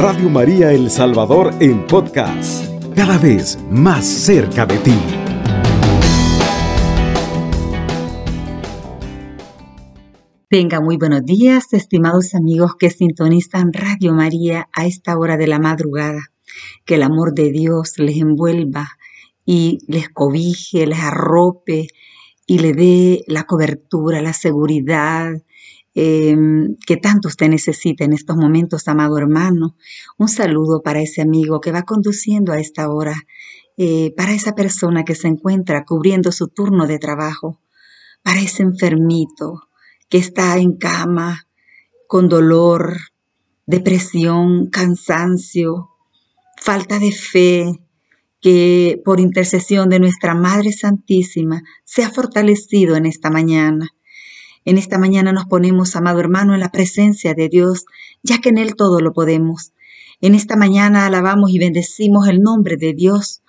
Radio María El Salvador en podcast, cada vez más cerca de ti. Venga, muy buenos días, estimados amigos que sintonizan Radio María a esta hora de la madrugada. Que el amor de Dios les envuelva y les cobije, les arrope y le dé la cobertura, la seguridad, Em, que tanto usted necesita en estos momentos, amado hermano. Un saludo para ese amigo que va conduciendo a esta hora, eh, para esa persona que se encuentra cubriendo su turno de trabajo, para ese enfermito que está en cama con dolor, depresión, cansancio, falta de fe, que por intercesión de nuestra Madre Santísima se ha fortalecido en esta mañana en esta mañana nos ponemos, amado hermano, en la presencia de Dios, ya que en Él todo lo podemos. En esta mañana alabamos y bendecimos el nombre de Dios,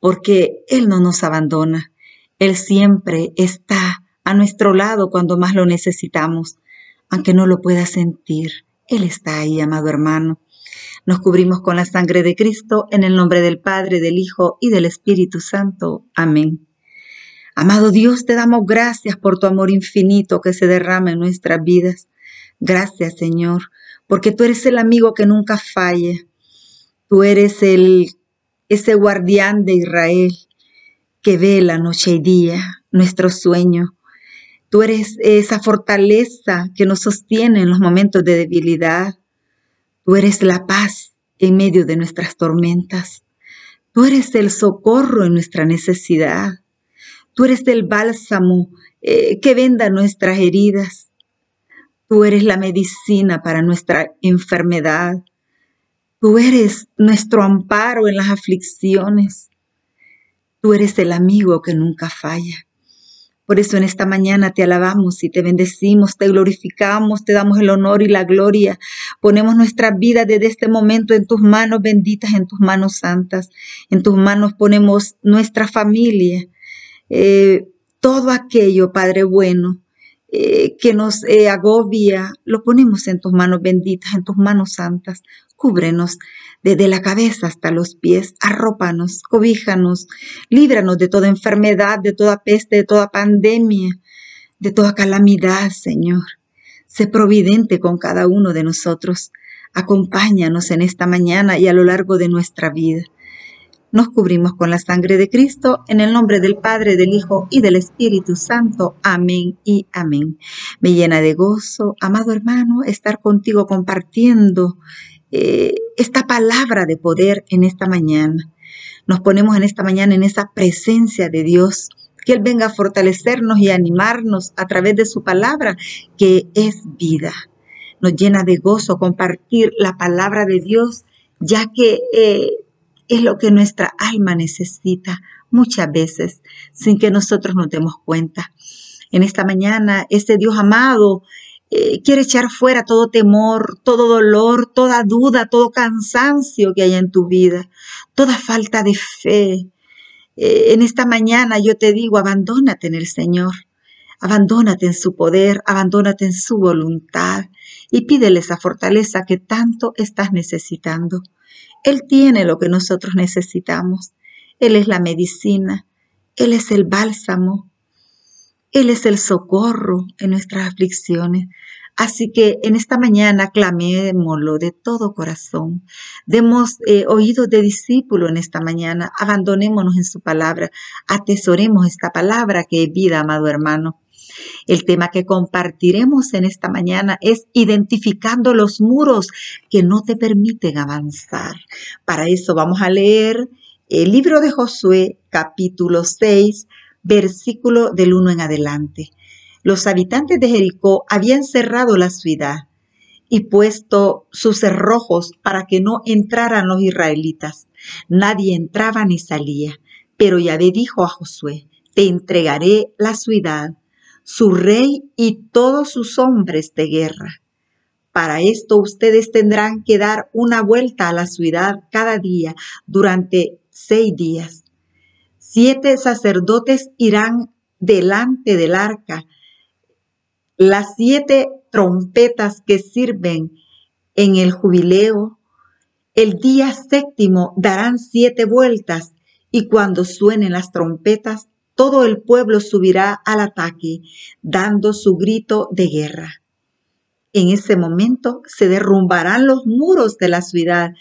porque Él no nos abandona. Él siempre está a nuestro lado cuando más lo necesitamos, aunque no lo pueda sentir. Él está ahí, amado hermano. Nos cubrimos con la sangre de Cristo en el nombre del Padre, del Hijo y del Espíritu Santo. Amén. Amado Dios, te damos gracias por tu amor infinito que se derrama en nuestras vidas. Gracias, Señor, porque tú eres el amigo que nunca falla. Tú eres el ese guardián de Israel que ve la noche y día nuestro sueño. Tú eres esa fortaleza que nos sostiene en los momentos de debilidad. Tú eres la paz en medio de nuestras tormentas. Tú eres el socorro en nuestra necesidad. Tú eres el bálsamo eh, que venda nuestras heridas. Tú eres la medicina para nuestra enfermedad. Tú eres nuestro amparo en las aflicciones. Tú eres el amigo que nunca falla. Por eso en esta mañana te alabamos y te bendecimos, te glorificamos, te damos el honor y la gloria. Ponemos nuestra vida desde este momento en tus manos benditas, en tus manos santas. En tus manos ponemos nuestra familia, eh, todo aquello, Padre bueno, eh, que nos eh, agobia, lo ponemos en tus manos benditas, en tus manos santas. Cúbrenos desde la cabeza hasta los pies, arrópanos, cobíjanos, líbranos de toda enfermedad, de toda peste, de toda pandemia, de toda calamidad, Señor. Sé providente con cada uno de nosotros. Acompáñanos en esta mañana y a lo largo de nuestra vida nos cubrimos con la sangre de Cristo, en el nombre del Padre, del Hijo y del Espíritu Santo. Amén y amén. Me llena de gozo, amado hermano, estar contigo compartiendo eh, esta palabra de poder en esta mañana. Nos ponemos en esta mañana en esa presencia de Dios. Que Él venga a fortalecernos y animarnos a través de su palabra, que es vida. Nos llena de gozo compartir la palabra de Dios, ya que eh, es lo que nuestra alma necesita muchas veces sin que nosotros nos demos cuenta. En esta mañana, este Dios amado eh, quiere echar fuera todo temor, todo dolor, toda duda, todo cansancio que hay en tu vida, toda falta de fe. Eh, en esta mañana yo te digo, abandónate en el Señor, abandónate en su poder, abandónate en su voluntad y pídele esa fortaleza que tanto estás necesitando. Él tiene lo que nosotros necesitamos. Él es la medicina, Él es el bálsamo, Él es el socorro en nuestras aflicciones. Así que en esta mañana clamémoslo de todo corazón. Demos eh, oídos de discípulo en esta mañana. Abandonémonos en su palabra. Atesoremos esta palabra que es vida, amado hermano. El tema que compartiremos en esta mañana es identificando los muros que no te permiten avanzar. Para eso vamos a leer el libro de Josué capítulo 6, versículo del 1 en adelante. Los habitantes de Jericó habían cerrado la ciudad y puesto sus cerrojos para que no entraran los israelitas. Nadie entraba ni salía. Pero Yahvé dijo a Josué, te entregaré la ciudad su rey y todos sus hombres de guerra. Para esto ustedes tendrán que dar una vuelta a la ciudad cada día durante seis días. Siete sacerdotes irán delante del arca. Las siete trompetas que sirven en el jubileo El día séptimo darán siete vueltas y cuando suenen las trompetas, todo el pueblo subirá al ataque, dando su grito de guerra. En ese momento se derrumbarán los muros de la ciudad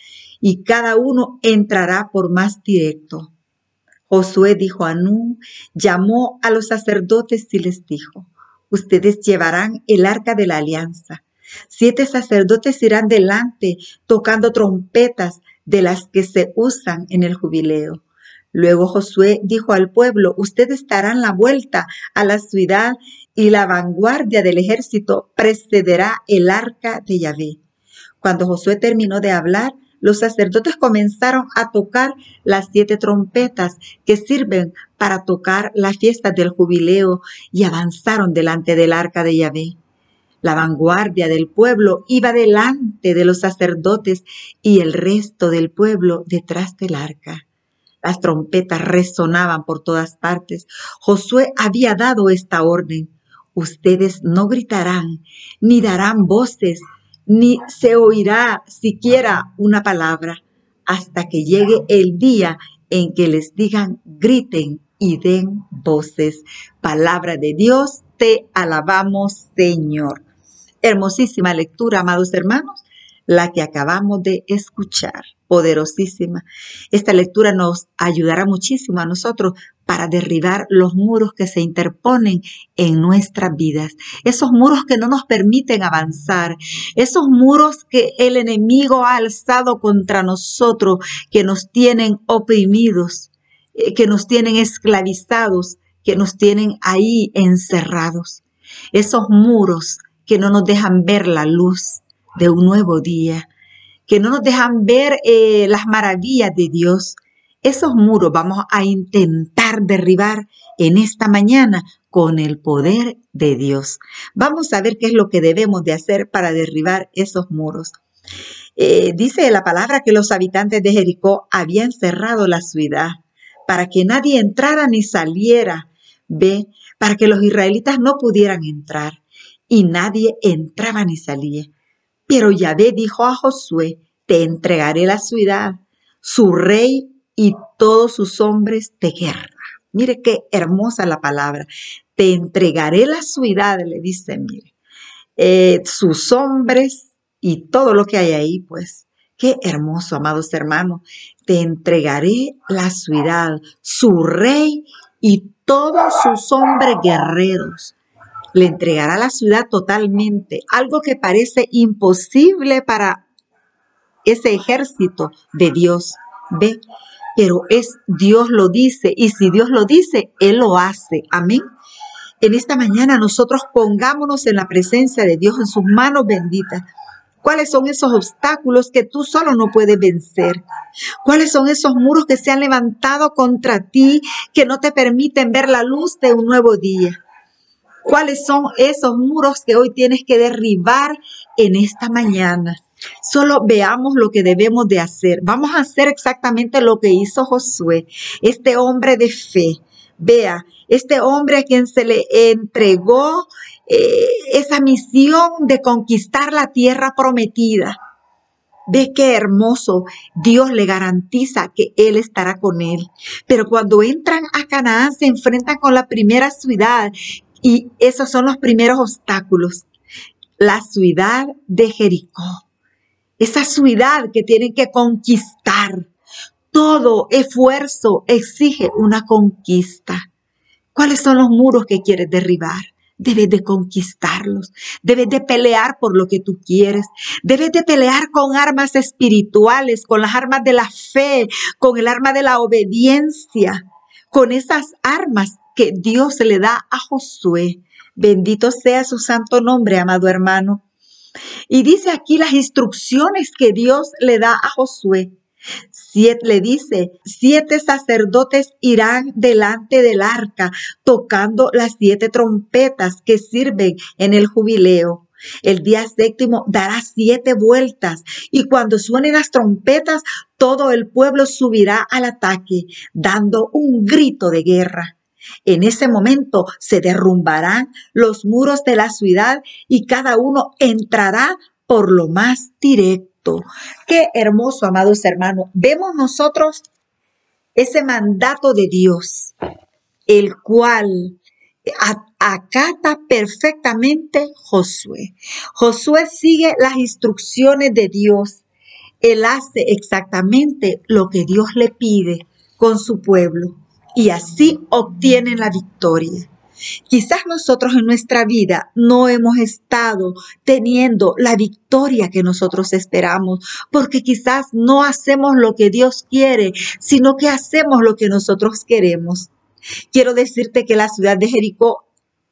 y cada uno entrará por más directo. Josué dijo a Nun, llamó a los sacerdotes y les dijo, ustedes llevarán el arca de la alianza. Siete sacerdotes irán delante tocando trompetas de las que se usan en el jubileo. Luego Josué dijo al pueblo, ustedes darán la vuelta a la ciudad y la vanguardia del ejército precederá el arca de Yahvé. Cuando Josué terminó de hablar, los sacerdotes comenzaron a tocar las siete trompetas que sirven para tocar la fiesta del jubileo y avanzaron delante del arca de Yahvé. La vanguardia del pueblo iba delante de los sacerdotes y el resto del pueblo detrás del arca. Las trompetas resonaban por todas partes. Josué había dado esta orden. Ustedes no gritarán, ni darán voces, ni se oirá siquiera una palabra, hasta que llegue el día en que les digan, griten y den voces. Palabra de Dios, te alabamos, Señor. Hermosísima lectura, amados hermanos la que acabamos de escuchar, poderosísima. Esta lectura nos ayudará muchísimo a nosotros para derribar los muros que se interponen en nuestras vidas, esos muros que no nos permiten avanzar, esos muros que el enemigo ha alzado contra nosotros, que nos tienen oprimidos, eh, que nos tienen esclavizados, que nos tienen ahí encerrados. Esos muros que no nos dejan ver la luz, de un nuevo día, que no nos dejan ver eh, las maravillas de Dios. Esos muros vamos a intentar derribar en esta mañana con el poder de Dios. Vamos a ver qué es lo que debemos de hacer para derribar esos muros. Eh, dice la palabra que los habitantes de Jericó habían cerrado la ciudad para que nadie entrara ni saliera. Ve, para que los israelitas no pudieran entrar. Y nadie entraba ni salía. Pero Yahvé dijo a Josué, te entregaré la ciudad, su rey y todos sus hombres de guerra. Mire qué hermosa la palabra. Te entregaré la ciudad, le dice, mire, eh, sus hombres y todo lo que hay ahí, pues. Qué hermoso, amados hermanos. Te entregaré la ciudad, su rey y todos sus hombres guerreros le entregará la ciudad totalmente, algo que parece imposible para ese ejército de Dios. ¿Ve? Pero es Dios lo dice y si Dios lo dice, Él lo hace. Amén. En esta mañana nosotros pongámonos en la presencia de Dios, en sus manos benditas. ¿Cuáles son esos obstáculos que tú solo no puedes vencer? ¿Cuáles son esos muros que se han levantado contra ti que no te permiten ver la luz de un nuevo día? Cuáles son esos muros que hoy tienes que derribar en esta mañana. Solo veamos lo que debemos de hacer. Vamos a hacer exactamente lo que hizo Josué, este hombre de fe. Vea, este hombre a quien se le entregó eh, esa misión de conquistar la tierra prometida. Ve qué hermoso. Dios le garantiza que Él estará con él. Pero cuando entran a Canaán se enfrentan con la primera ciudad y esos son los primeros obstáculos. La ciudad de Jericó. Esa ciudad que tienen que conquistar. Todo esfuerzo exige una conquista. ¿Cuáles son los muros que quieres derribar? Debes de conquistarlos, debes de pelear por lo que tú quieres, debes de pelear con armas espirituales, con las armas de la fe, con el arma de la obediencia, con esas armas que Dios le da a Josué. Bendito sea su santo nombre, amado hermano. Y dice aquí las instrucciones que Dios le da a Josué. Siete, le dice, siete sacerdotes irán delante del arca tocando las siete trompetas que sirven en el jubileo. El día séptimo dará siete vueltas y cuando suenen las trompetas, todo el pueblo subirá al ataque, dando un grito de guerra. En ese momento se derrumbarán los muros de la ciudad y cada uno entrará por lo más directo. Qué hermoso, amados hermanos. Vemos nosotros ese mandato de Dios, el cual acata perfectamente Josué. Josué sigue las instrucciones de Dios. Él hace exactamente lo que Dios le pide con su pueblo y así obtienen la victoria. Quizás nosotros en nuestra vida no hemos estado teniendo la victoria que nosotros esperamos, porque quizás no hacemos lo que Dios quiere, sino que hacemos lo que nosotros queremos. Quiero decirte que la ciudad de Jericó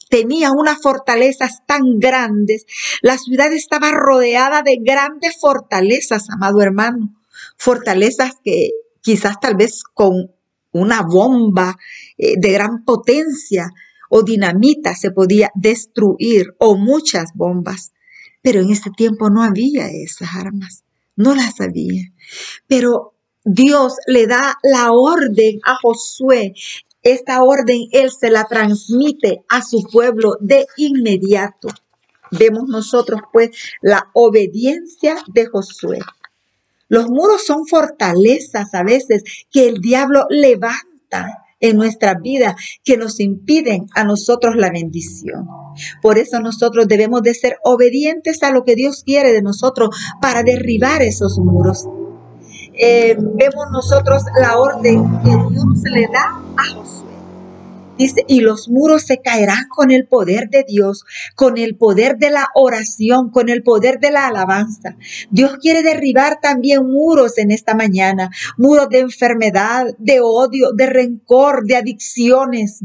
tenía unas fortalezas tan grandes. La ciudad estaba rodeada de grandes fortalezas, amado hermano. Fortalezas que quizás tal vez con una bomba eh, de gran potencia o dinamita se podía destruir o muchas bombas. Pero en ese tiempo no había esas armas, no las había. Pero Dios le da la orden a Josué. Esta orden él se la transmite a su pueblo de inmediato. Vemos nosotros pues la obediencia de Josué. Los muros son fortalezas a veces que el diablo levanta en nuestra vida que nos impiden a nosotros la bendición. Por eso nosotros debemos de ser obedientes a lo que Dios quiere de nosotros para derribar esos muros. Eh, vemos nosotros la orden que Dios le da a Josué. Y los muros se caerán con el poder de Dios, con el poder de la oración, con el poder de la alabanza. Dios quiere derribar también muros en esta mañana, muros de enfermedad, de odio, de rencor, de adicciones.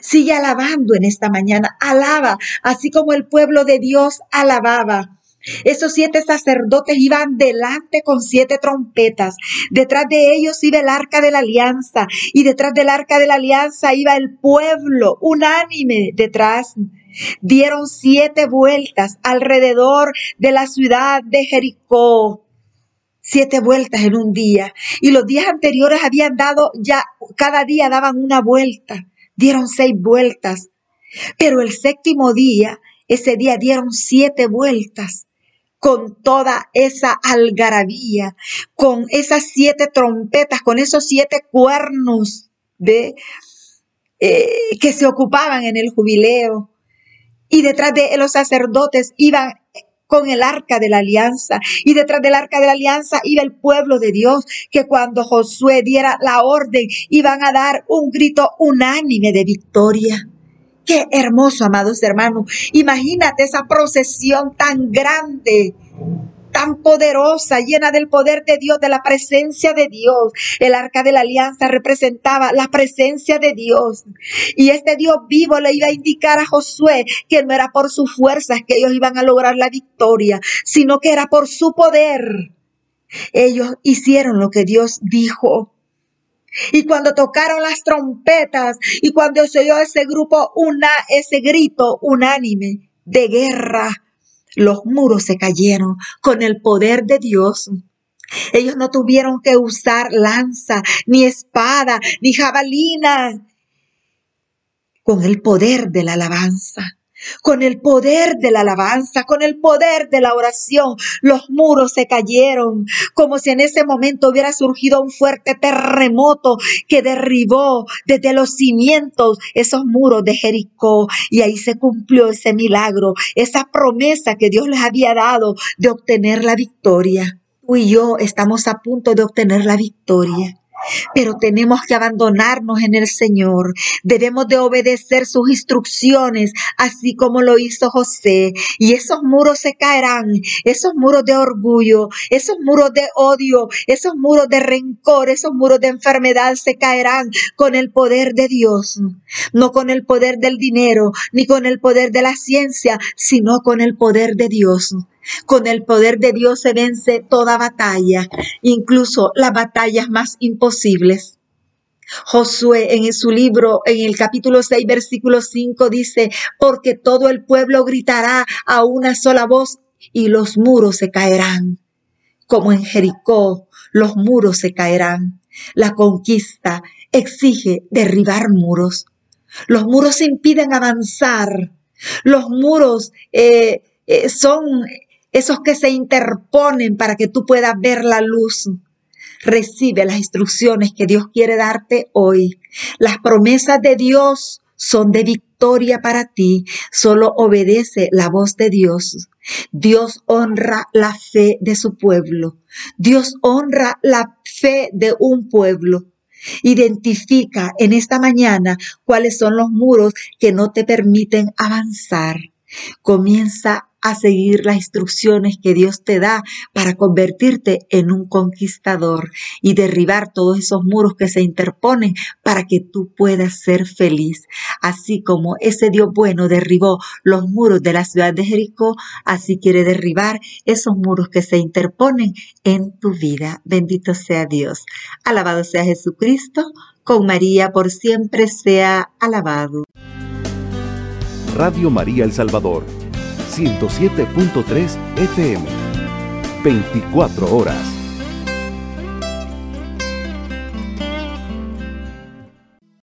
Sigue alabando en esta mañana, alaba, así como el pueblo de Dios alababa. Esos siete sacerdotes iban delante con siete trompetas. Detrás de ellos iba el arca de la alianza y detrás del arca de la alianza iba el pueblo unánime detrás. Dieron siete vueltas alrededor de la ciudad de Jericó. Siete vueltas en un día. Y los días anteriores habían dado ya, cada día daban una vuelta. Dieron seis vueltas. Pero el séptimo día, ese día dieron siete vueltas con toda esa algarabía, con esas siete trompetas, con esos siete cuernos de, eh, que se ocupaban en el jubileo. Y detrás de los sacerdotes iban con el arca de la alianza. Y detrás del arca de la alianza iba el pueblo de Dios, que cuando Josué diera la orden, iban a dar un grito unánime de victoria. Qué hermoso, amados hermanos. Imagínate esa procesión tan grande tan poderosa, llena del poder de Dios, de la presencia de Dios. El arca de la alianza representaba la presencia de Dios. Y este Dios vivo le iba a indicar a Josué que no era por sus fuerzas que ellos iban a lograr la victoria, sino que era por su poder. Ellos hicieron lo que Dios dijo. Y cuando tocaron las trompetas y cuando se oyó ese grupo, una, ese grito unánime de guerra, los muros se cayeron con el poder de Dios. Ellos no tuvieron que usar lanza, ni espada, ni jabalina. Con el poder de la alabanza con el poder de la alabanza, con el poder de la oración, los muros se cayeron, como si en ese momento hubiera surgido un fuerte terremoto que derribó desde los cimientos esos muros de Jericó. Y ahí se cumplió ese milagro, esa promesa que Dios les había dado de obtener la victoria. Tú y yo estamos a punto de obtener la victoria. Pero tenemos que abandonarnos en el Señor. Debemos de obedecer sus instrucciones, así como lo hizo José. Y esos muros se caerán, esos muros de orgullo, esos muros de odio, esos muros de rencor, esos muros de enfermedad se caerán con el poder de Dios. No con el poder del dinero, ni con el poder de la ciencia, sino con el poder de Dios. Con el poder de Dios se vence toda batalla, incluso las batallas más imposibles. Josué en su libro, en el capítulo 6, versículo 5, dice, porque todo el pueblo gritará a una sola voz y los muros se caerán. Como en Jericó, los muros se caerán. La conquista exige derribar muros. Los muros impiden avanzar. Los muros eh, eh, son esos que se interponen para que tú puedas ver la luz. Recibe las instrucciones que Dios quiere darte hoy. Las promesas de Dios son de victoria para ti. Solo obedece la voz de Dios. Dios honra la fe de su pueblo. Dios honra la fe de un pueblo. Identifica en esta mañana cuáles son los muros que no te permiten avanzar. Comienza a seguir las instrucciones que Dios te da para convertirte en un conquistador y derribar todos esos muros que se interponen para que tú puedas ser feliz. Así como ese Dios bueno derribó los muros de la ciudad de Jericó, así quiere derribar esos muros que se interponen en tu vida. Bendito sea Dios. Alabado sea Jesucristo. Con María por siempre sea alabado. Radio María El Salvador 107.3 FM. 24 horas.